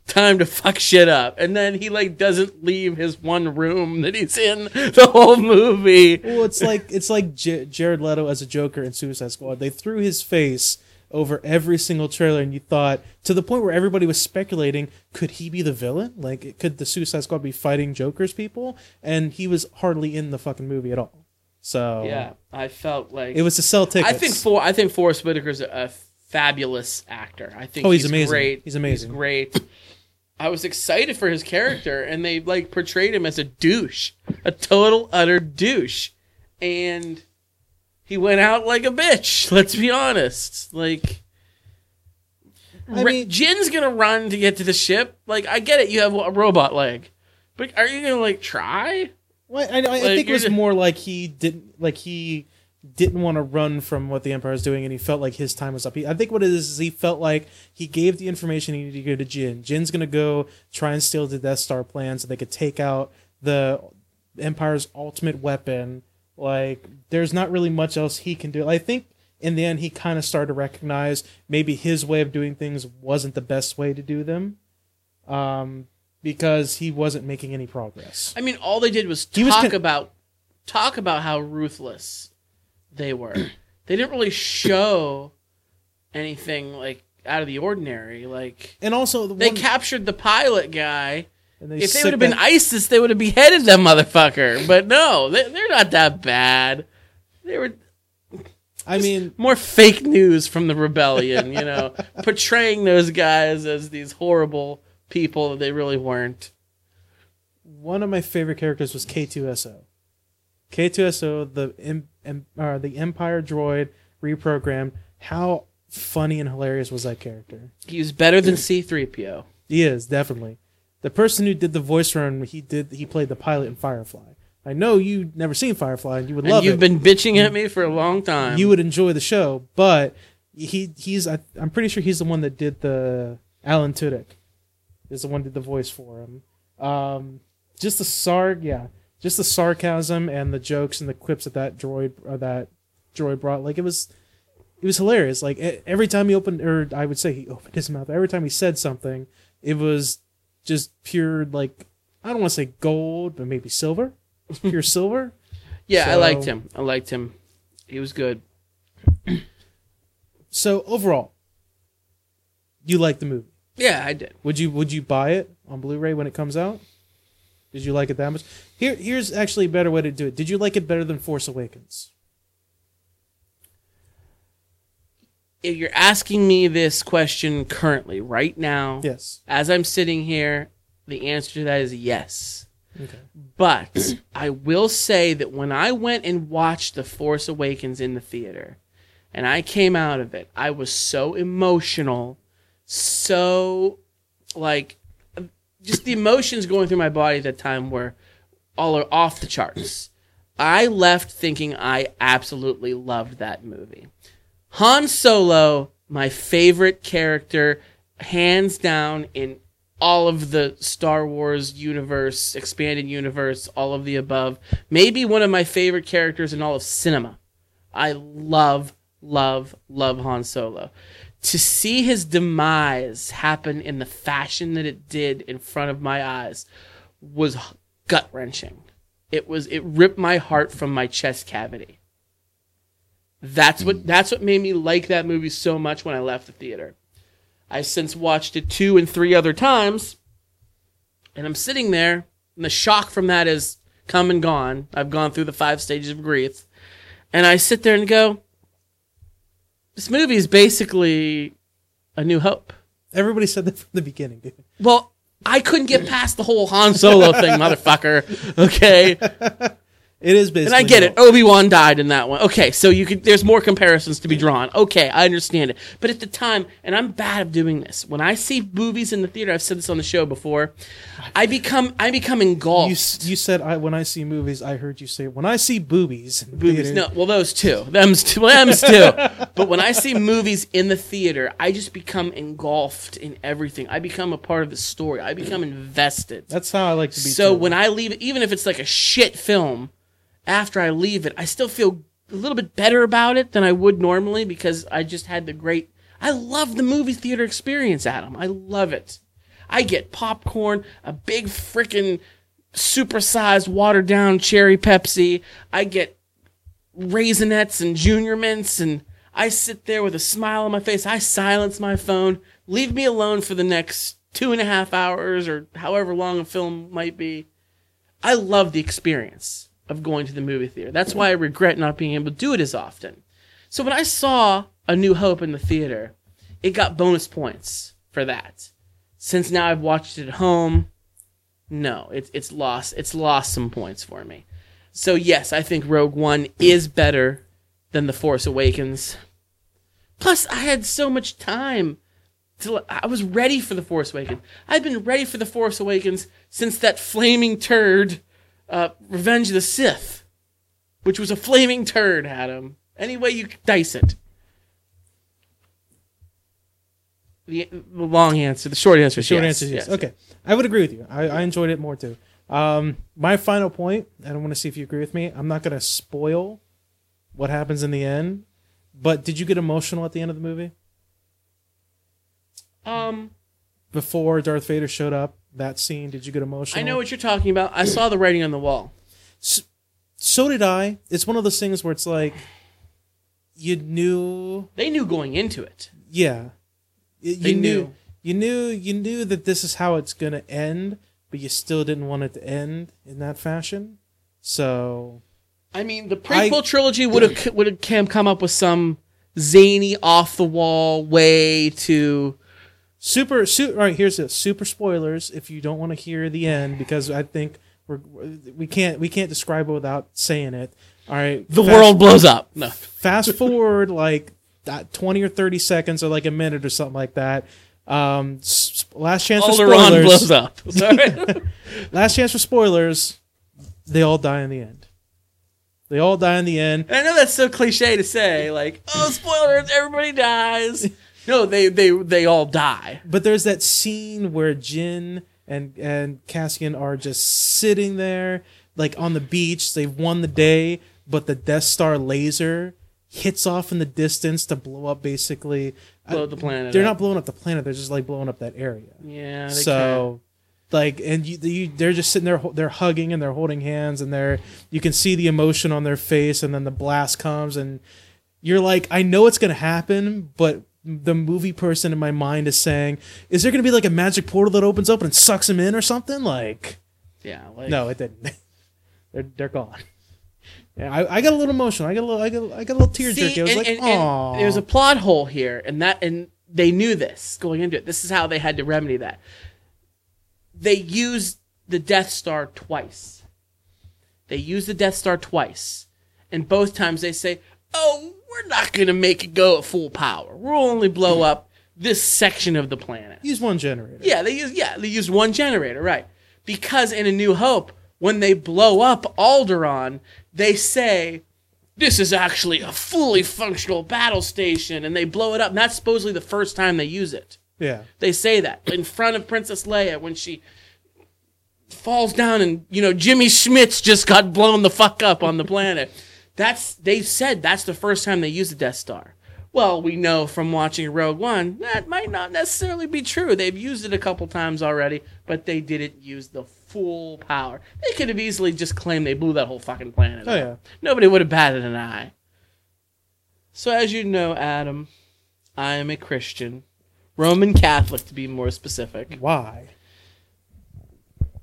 time to fuck shit up. And then he like doesn't leave his one room that he's in the whole movie. Well, it's like it's like J- Jared Leto as a Joker in Suicide Squad. They threw his face over every single trailer, and you thought to the point where everybody was speculating, could he be the villain? Like, could the Suicide Squad be fighting Joker's people? And he was hardly in the fucking movie at all. So Yeah, I felt like it was to sell tickets. I think for I think Forrest Whitaker's a, fabulous actor. I think Oh, he's amazing. Great. He's amazing. He's great. I was excited for his character, and they like portrayed him as a douche, a total utter douche, and he went out like a bitch. Let's be honest. Like, I mean- Jyn's gonna run to get to the ship. Like, I get it. You have a robot leg, but are you gonna like try? Well, I, I, I think it was just- more like he didn't like he didn't want to run from what the Empire was doing, and he felt like his time was up. He, I think what it is is he felt like he gave the information he needed to go to Jyn. Jyn's gonna go try and steal the Death Star plan so they could take out the Empire's ultimate weapon. Like, there's not really much else he can do. I think in the end, he kind of started to recognize maybe his way of doing things wasn't the best way to do them, um, because he wasn't making any progress. I mean, all they did was He was talk con- about talk about how ruthless they were. they didn't really show anything like out of the ordinary. Like And also, the they one, captured the pilot guy. And If they would have been that- ISIS, they would have beheaded that motherfucker. But no, they, they're not that bad. They were I mean, more fake news from the rebellion, you know, portraying those guys as these horrible people that they really weren't. one of my favorite characters was K2SO. K2SO, the em, em, uh, the Empire droid reprogrammed. How funny and hilarious was that character? He was better than C3PO. He is definitely the person who did the voice run. He did. He played the pilot in Firefly. I know you've never seen Firefly, and you would And love you've it. been bitching at me for a long time. you would enjoy the show, but he he's I, I'm pretty sure he's the one that did the Alan Tudyk is the one that did the voice for him. Um, just the sarg, yeah, just the sarcasm and the jokes and the quips that that droid or that droid brought, like it was. It was hilarious. Like every time he opened, or I would say he opened his mouth. Every time he said something, it was just pure like I don't want to say gold, but maybe silver, pure silver. yeah, I liked him. I liked him. He was good. So overall, you like the movie. Yeah, I did. Would you would you buy it on Blu-ray when it comes out? Did you like it that much? Here here's actually a better way to do it. Did you like it better than Force Awakens? If you're asking me this question currently, right now, Yes. as I'm sitting here, the answer to that is yes. Okay. But I will say that when I went and watched The Force Awakens in the theater and I came out of it, I was so emotional, so like just the emotions going through my body at that time were all are off the charts. I left thinking I absolutely loved that movie. Han Solo, my favorite character, hands down in all of the Star Wars universe, expanded universe, all of the above. Maybe one of my favorite characters in all of cinema. I love, love, love Han Solo. To see his demise happen in the fashion that it did in front of my eyes was gut wrenching. It was, it ripped my heart from my chest cavity. That's what hmm. that's what made me like that movie so much when I left the theater. I've since watched it two and three other times, and I'm sitting there, and the shock from that is come and gone. I've gone through the five stages of grief, and I sit there and go, this movie is basically a New Hope. Everybody said that from the beginning. dude. Well, I couldn't get past the whole Han Solo thing, motherfucker. Okay, It is basically. and I get it. Obi Wan died in that one. Okay, so you could. There's more comparisons to be drawn. Okay, I understand it. But at the time, and I'm bad at doing this. When I see movies in the theater, I've said this on the show before. I become I become engulfed. You, you said I, when I see movies, I heard you say when I see boobies. theater- No, well, those two. Them's two. Them's two. but when I see movies in the theater, I just become engulfed in everything. I become a part of the story. I become invested. That's how I like to be. So too. when I leave, even if it's like a shit film, after I leave it, I still feel a little bit better about it than I would normally because I just had the great. I love the movie theater experience, Adam. I love it. I get popcorn, a big freaking supersized watered down cherry Pepsi. I get raisinets and junior mints and I sit there with a smile on my face. I silence my phone. Leave me alone for the next two and a half hours or however long a film might be. I love the experience of going to the movie theater. That's why I regret not being able to do it as often. So when I saw A New Hope in the theater, it got bonus points for that. Since now I've watched it at home, no, it's it's lost it's lost some points for me. So yes, I think Rogue One is better than The Force Awakens. Plus, I had so much time to I was ready for The Force Awakens. I've been ready for The Force Awakens since that flaming turd uh, Revenge of the Sith, which was a flaming turd, Adam. Any way you dice it. The, the long answer, the short answer, is Short yes, answer is yes. Okay, I would agree with you. I, I enjoyed it more too. Um, my final point, and I want to see if you agree with me. I'm not going to spoil what happens in the end, but did you get emotional at the end of the movie Um, before Darth Vader showed up? That scene, did you get emotional? I know what you're talking about. I saw the writing on the wall. So did I. It's one of those things where it's like you knew, They knew going into it. yeah, you They knew, knew. you knew, you knew that this is how it's going to end, but you still didn't want it to end in that fashion. So I mean, the prequel I- trilogy would have would have come up with some zany, off the wall way to. Super, su- all right. Here's this super spoilers. If you don't want to hear the end, because I think we're we can't we can't describe it without saying it. All right, The fast- world blows up. No. Fast forward like that twenty or thirty seconds, or like a minute or something like that. Um, last chance for Alderaan blows up. Sorry. Last chance for spoilers. They all die in the end. They all die in the end. I know that's so cliche to say, like, oh, spoilers, everybody dies. No, they they they all die. But there's that scene where Jyn and and Cassian are just sitting there, like on the beach. They've won the day, but the Death Star laser hits off in the distance to blow up basically. Blow the uh, planet They're up. not blowing up the planet. They're just like blowing up that area. Yeah. They so. Like and you, you, they're just sitting there. They're hugging and they're holding hands and they're. You can see the emotion on their face, and then the blast comes, and you're like, I know it's gonna happen, but the movie person in my mind is saying, is there gonna be like a magic portal that opens up and sucks him in or something? Like. Yeah. Like, no, it didn't. they're they're gone. Yeah, I, I got a little emotional. I got a little, I got, I got a little tear See, jerky. I was and, like, and- and oh, there's a plot hole here, and that and they knew this going into it. This is how they had to remedy that. They used the Death Star twice. They used the Death Star twice, and both times they say, "Oh, we're not going to make it go at full power. We'll only blow mm. up this section of the planet." use one generator. Yeah, they use yeah, they used one generator, right? Because in A New Hope, when they blow up Alderaan, they say this is actually a fully functional battle station, and they blow it up. And that's supposedly the first time they use it. yeah. They say that in front of Princess Leia when she falls down, and you know Jimmy Schmitz just got blown the fuck up on the planet. That's they said that's the first time they used the Death Star. Well, we know from watching Rogue One that might not necessarily be true. They've used it a couple times already, but they didn't use the full power. They could have easily just claimed they blew that whole fucking planet. Oh, up. yeah. Nobody would have batted an eye. So, as you know, Adam, I am a Christian, Roman Catholic to be more specific. Why?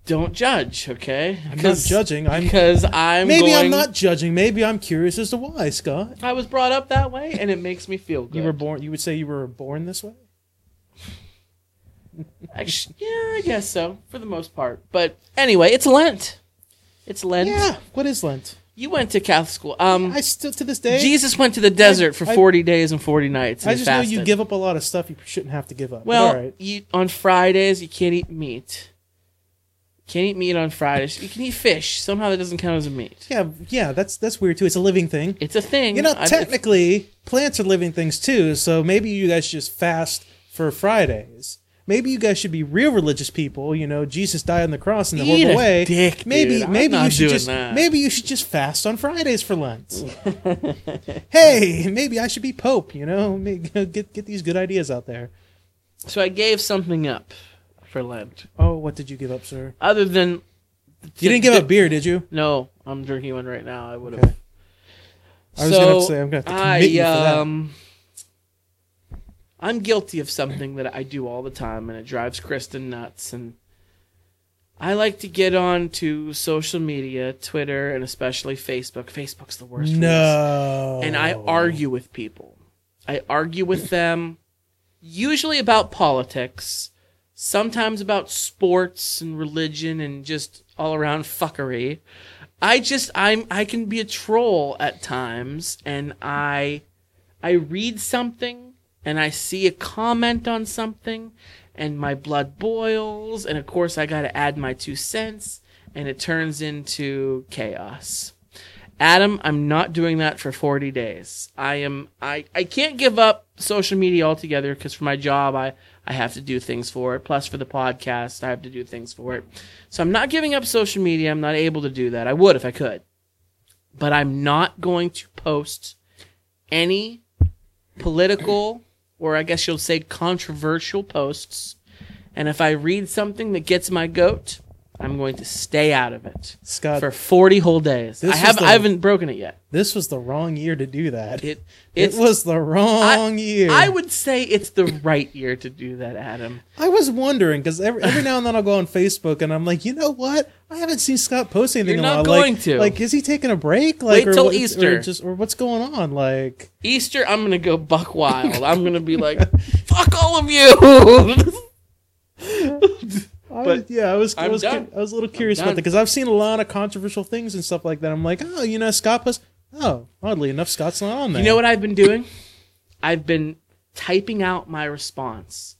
Don't judge, okay? I'm not judging. I'm because I'm maybe I'm not judging. Maybe I'm curious as to why, Scott. I was brought up that way, and it makes me feel good. You were born. You would say you were born this way. Actu- yeah, I guess so for the most part. But anyway, it's Lent. It's Lent. Yeah. What is Lent? You went to Catholic school. Um, I still to this day. Jesus went to the desert for I- forty days and forty nights. And I just know you give up a lot of stuff you shouldn't have to give up. Well, all right. you on Fridays you can't eat meat. Can't eat meat on Fridays. You can eat fish. Somehow that doesn't count as a meat. Yeah, yeah. That's that's weird too. It's a living thing. It's a thing. You know, I- technically, plants are living things too. So maybe you guys should just fast for Fridays. Maybe you guys should be real religious people. You know, Jesus died on the cross in the Eat a way. dick, maybe dude. I'm maybe not you should doing just that. maybe you should just fast on Fridays for Lent. hey, maybe I should be Pope. You know, get get these good ideas out there. so I gave something up for Lent, Oh, what did you give up, sir? other than You didn't give up beer, did you? No, I'm drinking one right now. I would have. Okay. I was so gonna say I'm gonna have to commit I, you for that. um, I'm guilty of something that I do all the time, and it drives Kristen nuts. And I like to get on to social media, Twitter, and especially Facebook. Facebook's the worst. No. and I argue with people. I argue with them, usually about politics, sometimes about sports and religion and just all around fuckery. I just I'm I can be a troll at times and I I read something and I see a comment on something and my blood boils and of course I got to add my two cents and it turns into chaos. Adam, I'm not doing that for 40 days. I am I I can't give up social media altogether because for my job I I have to do things for it. Plus for the podcast, I have to do things for it. So I'm not giving up social media. I'm not able to do that. I would if I could. But I'm not going to post any political or I guess you'll say controversial posts. And if I read something that gets my goat, I'm going to stay out of it Scott, for 40 whole days. I have, the, I haven't broken it yet. this was the wrong year to do that. It It was the wrong year. I would say it's the right year to do that, Adam. I was wondering because every, every now and then I'll go on Facebook and I'm like, you know what? I haven't seen Scott post anything. You're in a not while. going like, to. Like, is he taking a break? Like, Wait till what- Easter. or just or what's going on? Like, Easter, I'm gonna go buck wild. I'm gonna be like, "Fuck all of you." But was, yeah, I was I was. I was a little curious about that because I've seen a lot of controversial things and stuff like that. I'm like, oh, you know, Scott post. Oh, oddly enough, Scott's not on there. you know what I've been doing? I've been typing out my response,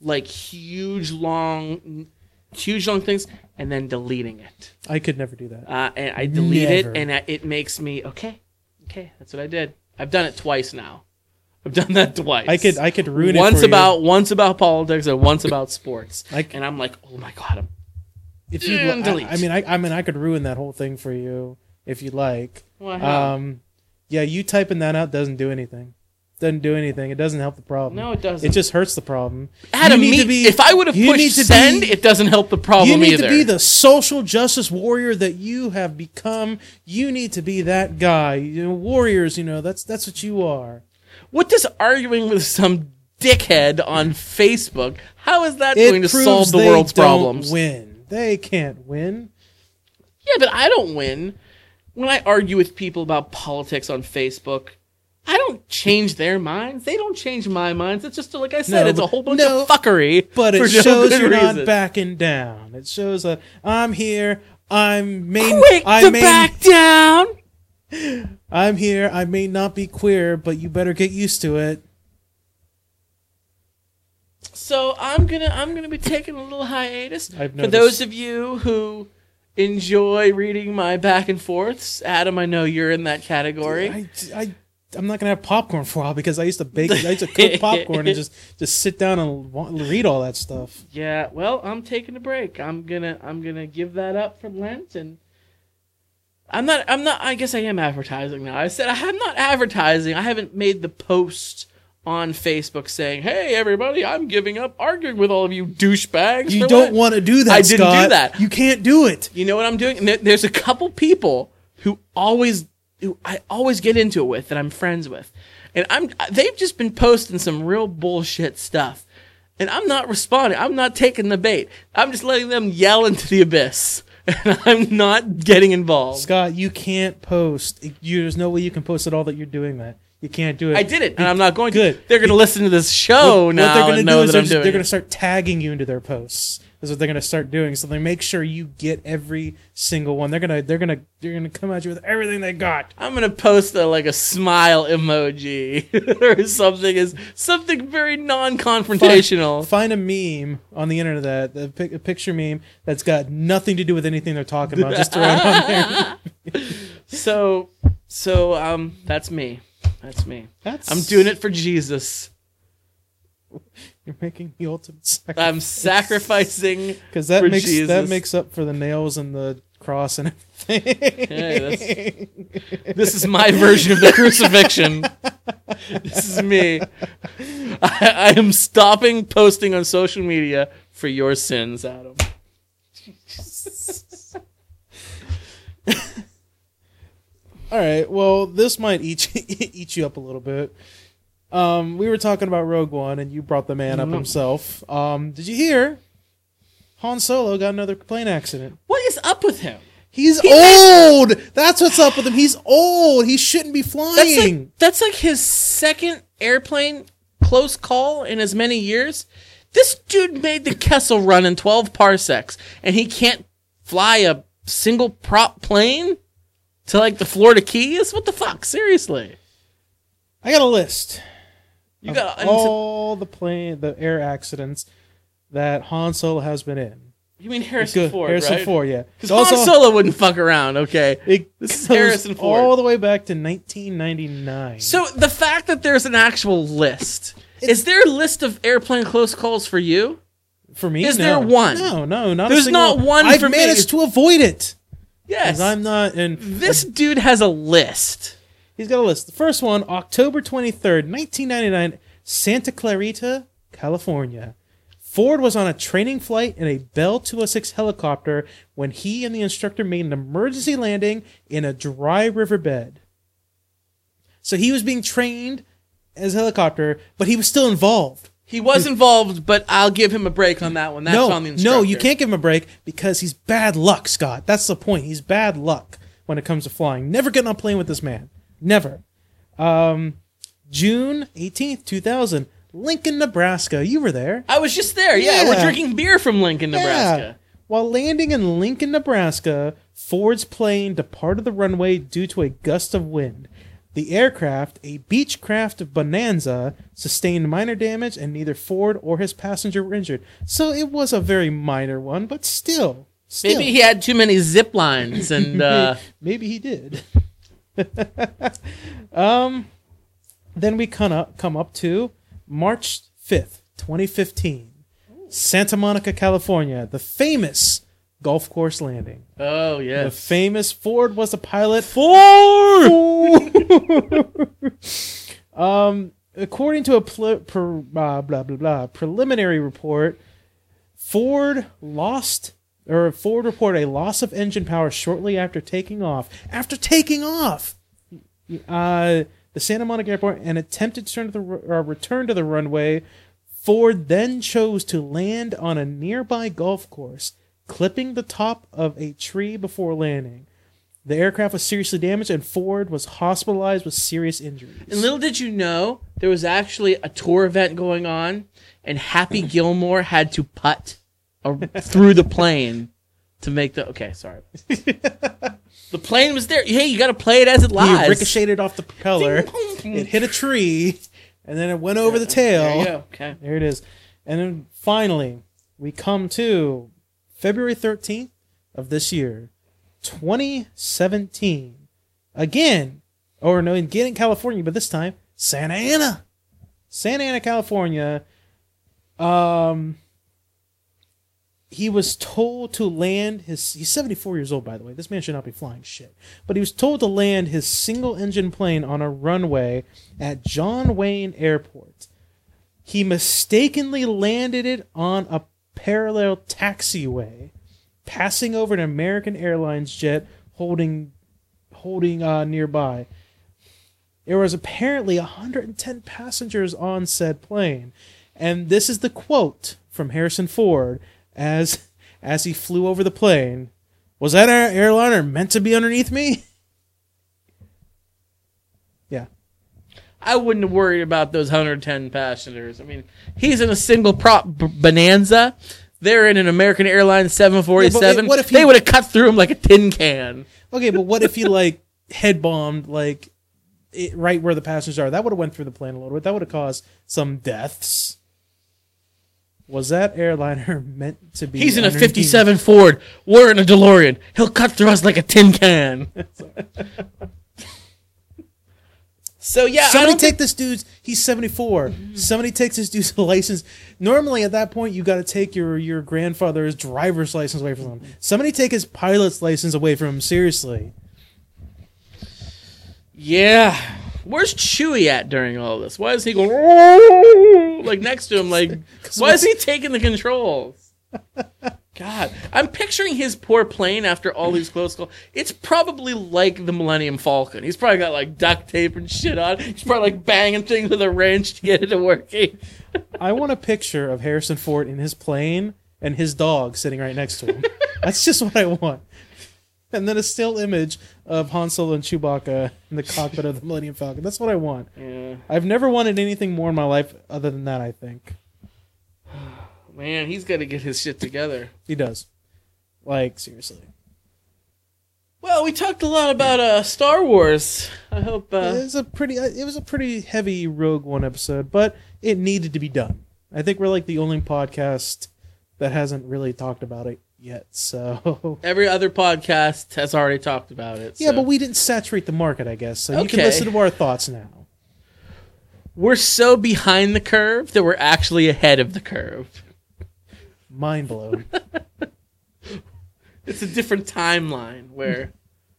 like huge long, huge long things, and then deleting it. I could never do that. Uh, and I delete Never. it, and it makes me okay. Okay, that's what I did. I've done it twice now. I've done that twice. I could I could ruin once it about once about politics and once about sports. I and I'm like, oh my god, I'm. If you, and delete. I, I mean, I, I mean, I could ruin that whole thing for you if you like. how? Um, yeah, you typing that out doesn't do anything. Doesn't do anything. It doesn't help the problem. no, it doesn't. It just hurts the problem. Adam, you need me, to be- if I would have you need pushed to send, be- it doesn't help the problem you need either. to be the social justice warrior that you have become. You need to be that guy. You know, warriors. You know, that's that's what you are. What does arguing with some dickhead on Facebook? How is that It going to solve the world's don't problems? Win. They can't win. Yeah, but I don't win. When I argue with people about politics on Facebook, I don't change their minds. They don't change my minds. It's just like I said, No, it's a whole bunch no, of fuckery. But it for no shows you're reason. not backing down. It shows that I'm here. I'm main. Quick I to may, back down. I'm here. I may not be queer, but you better get used to it. So I'm gonna I'm gonna be taking a little hiatus. I've For those of you who enjoy reading my back and forths, Adam, I know you're in that category. I, I, I'm not gonna have popcorn for a while because I used to bake. I used to cook popcorn and just just sit down and read all that stuff. Yeah, well, I'm taking a break. I'm gonna I'm gonna give that up for Lent and I'm not I'm not I guess I am advertising now. I said I'm not advertising. I haven't made the post on Facebook saying, "Hey everybody, I'm giving up arguing with all of you douchebags." You don't Lent." want to do that. I didn't do that. You can't do it. You know what I'm doing? There- There's a couple people who always who I always get into it with that I'm friends with. And I'm they've just been posting some real bullshit stuff. and I'm not responding. I'm not taking the bait. I'm just letting them yell into the abyss, and I'm not getting involved. Scott, you can't post. You, there's no way you can post at all that you're doing that. You can't do it. I did it, and I'm not going Good. to. They're going to listen to this show what, now what they're gonna do is they're, just- they're going to start tagging you into their posts. That's what they're going to start doing. So they make sure you get every single one. They're gonna they're gonna they're gonna come at you with everything they got. I'm gonna post a like a smile emoji or something is something very non-confrontational. Find a meme on the internet, a, pic- a picture meme that's got nothing to do with anything they're talking about. Just throw it on there. So, so um, that's me. That's me. That's I'm doing it for Jesus. You're making the ultimate sacrifice. I'm sacrificing. because that for makes that makes up for the nails and the cross and everything. Hey, This is my version of the crucifixion. This is me. I, I am stopping posting on social media for your sins, Adam. All right. Well, this might eat eat you up a little bit. Um, we were talking about Rogue One, and you brought the man up Mm-hmm. himself. Um, did you hear? Han Solo got another plane accident. What is up with him? He's He old. That's what's up with him. He's old. He shouldn't be That's flying. like that's like his second airplane close call in as many years. This dude made the Kessel run in 12 parsecs, and he can't fly a single prop plane to like the Florida Keys. What the fuck? Seriously, I got a list. You of got all the plane, the air accidents that Han Solo has been in. you mean Harrison Good. Ford, Harrison right? Ford, yeah. Because Han Solo wouldn't fuck around. Okay, It This is Harrison Ford. all the way back to 1999. So the fact that there's an actual list. Is there a list of airplane close calls for you? for me, is no. there one? No, no, not. There's a single, not one I've for me. managed to avoid it Yes. I'm not. And this dude has a list. He's got a list. The first one, October 23rd, 1999, Santa Clarita, California. Ford was on a training flight in a Bell 206 helicopter when he and the instructor made an emergency landing in a dry riverbed. So he was being trained as a helicopter, but he was still involved. He was involved, but I'll give him a break on that one. That's no, on the instructor. no, you can't give him a break because he's bad luck, Scott. That's the point. He's bad luck when it comes to flying. Never get on a plane with this man. Never. Um, June 18th, 2000, Lincoln, Nebraska. You were there. I was just there. Yeah, Yeah. we're drinking beer from Lincoln, Nebraska. Yeah. While landing in Lincoln, Nebraska, Ford's plane departed the runway due to a gust of wind. The aircraft, a Beechcraft Bonanza, sustained minor damage and neither Ford or his passenger were injured. So it was a very minor one, but still. still. Maybe he had too many Ziplines and uh, Maybe he did. um, then we come up, come up to March 5th, 2015. Santa Monica, California. The famous golf course landing. oh yeah. The famous Ford was the pilot. Ford. um, according to a pl- per, uh, blah blah blah preliminary report, Ford lost or Ford reported a loss of engine power shortly after taking off. After taking off, uh, the Santa Monica Airport and attempted to the uh, return to the runway. Ford then chose to land on a nearby golf course, clipping the top of a tree before landing. The aircraft was seriously damaged, and Ford was hospitalized with serious injuries. And little did you know, there was actually a tour event going on, and Happy Gilmore had to putt through the plane to make the. Okay, sorry. the plane was there. Hey, you got to play it as it he lies. ricocheted off the propeller. it hit a tree, and then it went over the tail. There you go. Okay. There it is. And then finally, we come to February 13th of this year, 2017. Again, or no, again in California, but this time, Santa Ana. Santa Ana, California. Um, he was told to land his he's 74 years old by the way. This man should not be flying shit. But he was told to land his single engine plane on a runway at john wayne airport. He mistakenly landed it on a parallel taxiway passing over an american airlines jet holding holding uh, nearby. There was apparently 110 passengers on said plane. And this is the quote from Harrison Ford as as he flew over the plane. Was that air- airliner meant to be underneath me? Yeah. I wouldn't have worried about those 110 passengers. I mean, he's in a single prop b- Bonanza. They're in an American Airlines 747. Yeah, what if he- they would have cut through him like a tin can? Okay, but what if he like head bombed like it, right where the passengers are? That would have went through the plane a little bit. That would have caused some deaths. Was that airliner meant to be? He's in a underneath- 57 Ford. We're in a DeLorean. He'll cut through us like a tin can. so yeah, I Somebody don't take this dude's. He's seventy four. Somebody takes this dude's license. Normally, at that point, you got to take your your grandfather's driver's license away from him. Somebody take his pilot's license away from him. Seriously. Yeah. Where's Chewie at during all this? Why is he going "Oh," like next to him? Like, why is he taking the controls? God, I'm picturing his poor plane after all these close calls. It's probably like the Millennium Falcon. He's probably got like duct tape and shit on. He's probably like banging things with a wrench to get it to working. I want a picture of Harrison Ford in his plane and his dog sitting right next to him. That's just what I want. And then a still image of Han Solo and Chewbacca in the cockpit of the Millennium Falcon. That's what I want. Yeah, I've never wanted anything more in my life other than that. I think man, he's got to get his shit together. he does. Like seriously, Well, we talked a lot about uh, Star Wars. I hope. it Uh, was a pretty. uh, It was a pretty heavy Rogue One episode, but it needed to be done. I think we're like the only podcast that hasn't really talked about it yet. So every other podcast has already talked about it. yeah, so. but we didn't saturate the market, I guess. So you can listen to our thoughts now. we're so behind the curve that we're actually ahead of the curve. Mind blown. It's a different timeline where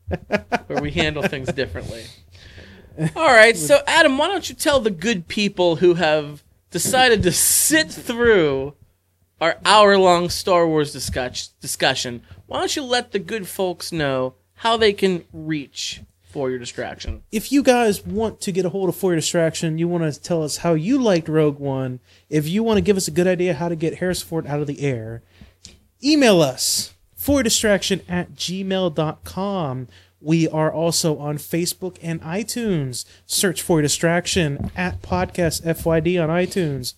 where we handle things differently. All right, so Adam, why don't you tell the good people who have decided to sit through our hour-long Star Wars discuss- discussion? Why don't you let the good folks know how they can reach for your distraction? if you guys want to get a hold of For Your Distraction, you want to tell us how you liked Rogue One, if you want to give us a good idea how to get Harrison Ford out of the air, email us for distraction at gmail.com. We are also on Facebook and iTunes. Search for your Distraction at Podcast FYD on iTunes.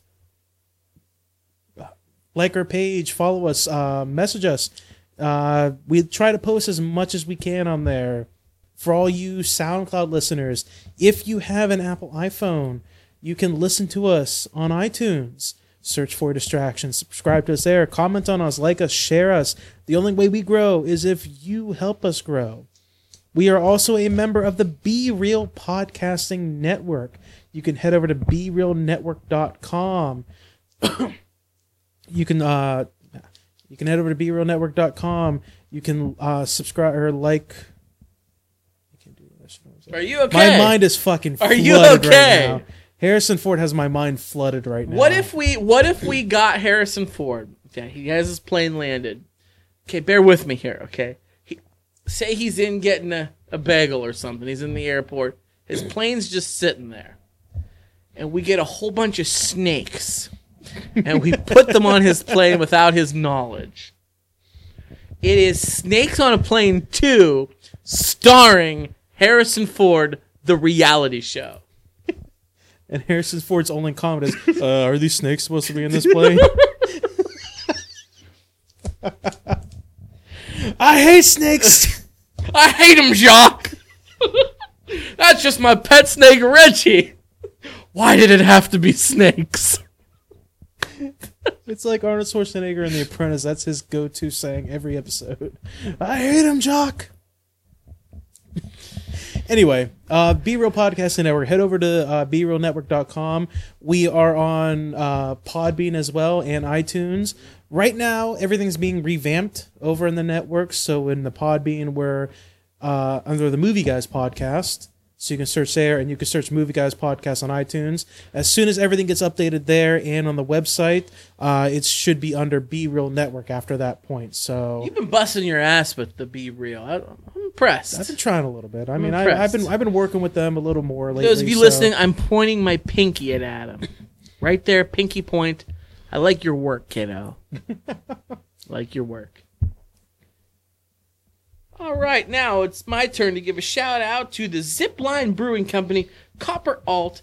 Like our page, follow us, uh, message us. Uh, we try to post as much as we can on there for all you SoundCloud listeners, if you have an Apple iPhone, you can listen to us on iTunes. Search for distractions, subscribe to us there, comment on us, like us, share us. The only way we grow is if you help us grow. We are also a member of the Be Real Podcasting Network. You can head over to BeRealNetwork.com. you can uh, you can head over to BeRealNetwork.com. You can uh, subscribe or like. I can't do shit. Are you okay? My mind is fucking. Are you right okay? now. Harrison Ford has my mind flooded right now. What if we what if we got Harrison Ford? Okay, he has his plane landed. Okay, bear with me here, okay? He, say he's in getting a, a bagel or something. He's in the airport. His plane's just sitting there. And we get a whole bunch of snakes. And we put them on his plane without his knowledge. It is Snakes on a Plane 2 starring Harrison Ford, the reality show. And Harrison Ford's only comment is, uh, "Are these snakes supposed to be in this plane?" I hate snakes. I hate him, Jock. That's just my pet snake, Reggie. Why did it have to be snakes? It's like Arnold Schwarzenegger in The Apprentice. That's his go-to saying every episode. I hate him, Jock. anyway, uh, Be Real Podcasting Network. Head over to uh, BeRealNetwork.com. We are on uh, Podbean as well and iTunes. Right now, everything's being revamped over in the network. So in the Podbean, we're uh, under the Movie Guys podcast. So you can search there, and you can search Movie Guys podcast on iTunes. As soon as everything gets updated there and on the website, uh, it should be under Be Real Network after that point. So You've been busting your ass with the Be Real. I, I'm impressed. I've been trying a little bit. I mean, I. I've been I've been working with them a little more lately. Those of you so- listening, I'm pointing my pinky at Adam right there, pinky point. I like your work, kiddo. like your work. All right, now it's my turn to give a shout out to the Zipline Brewing Company, Copper Alt,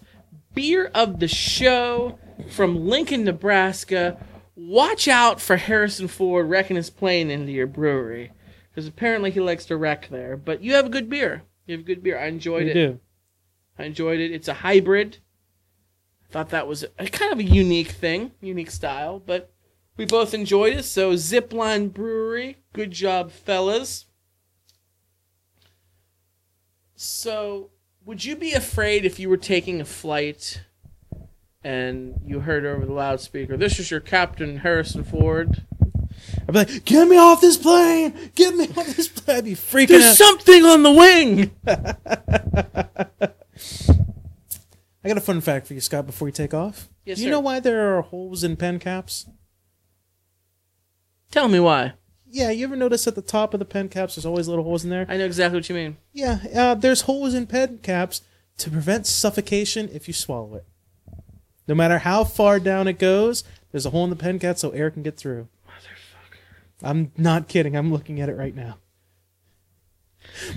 beer of the show from Lincoln, Nebraska. Watch out for Harrison Ford wrecking his plane into your brewery because apparently he likes to wreck there. But you have a good beer. You have a good beer. I enjoyed We it. do. I enjoyed it. It's a hybrid. I thought that was a, kind of a unique thing, unique style, but we both enjoyed it. So Zipline Brewery, good job, fellas. So, would you be afraid if you were taking a flight and you heard over the loudspeaker, "This is your captain, Harrison Ford"? I'd be like, "Get me off this plane! Get me off this plane!" I'd be freaking There's out. something on the wing. I got a fun fact for you, Scott. Before you take off, Yes, Do you sir. know why there are holes in pen caps? Tell me why. Yeah, you ever notice at the top of the pen caps, there's always little holes in there? I know exactly what you mean. Yeah, uh, there's holes in pen caps to prevent suffocation if you swallow it. No matter how far down it goes, there's a hole in the pen cap so air can get through. Motherfucker. I'm not kidding. I'm looking at it right now.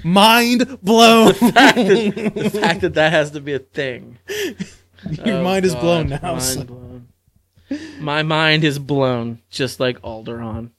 Mind blown. the fact that that has to be a thing. Your Oh, mind is God, blown now. Mind so- blown. My mind is blown, just like Alderaan.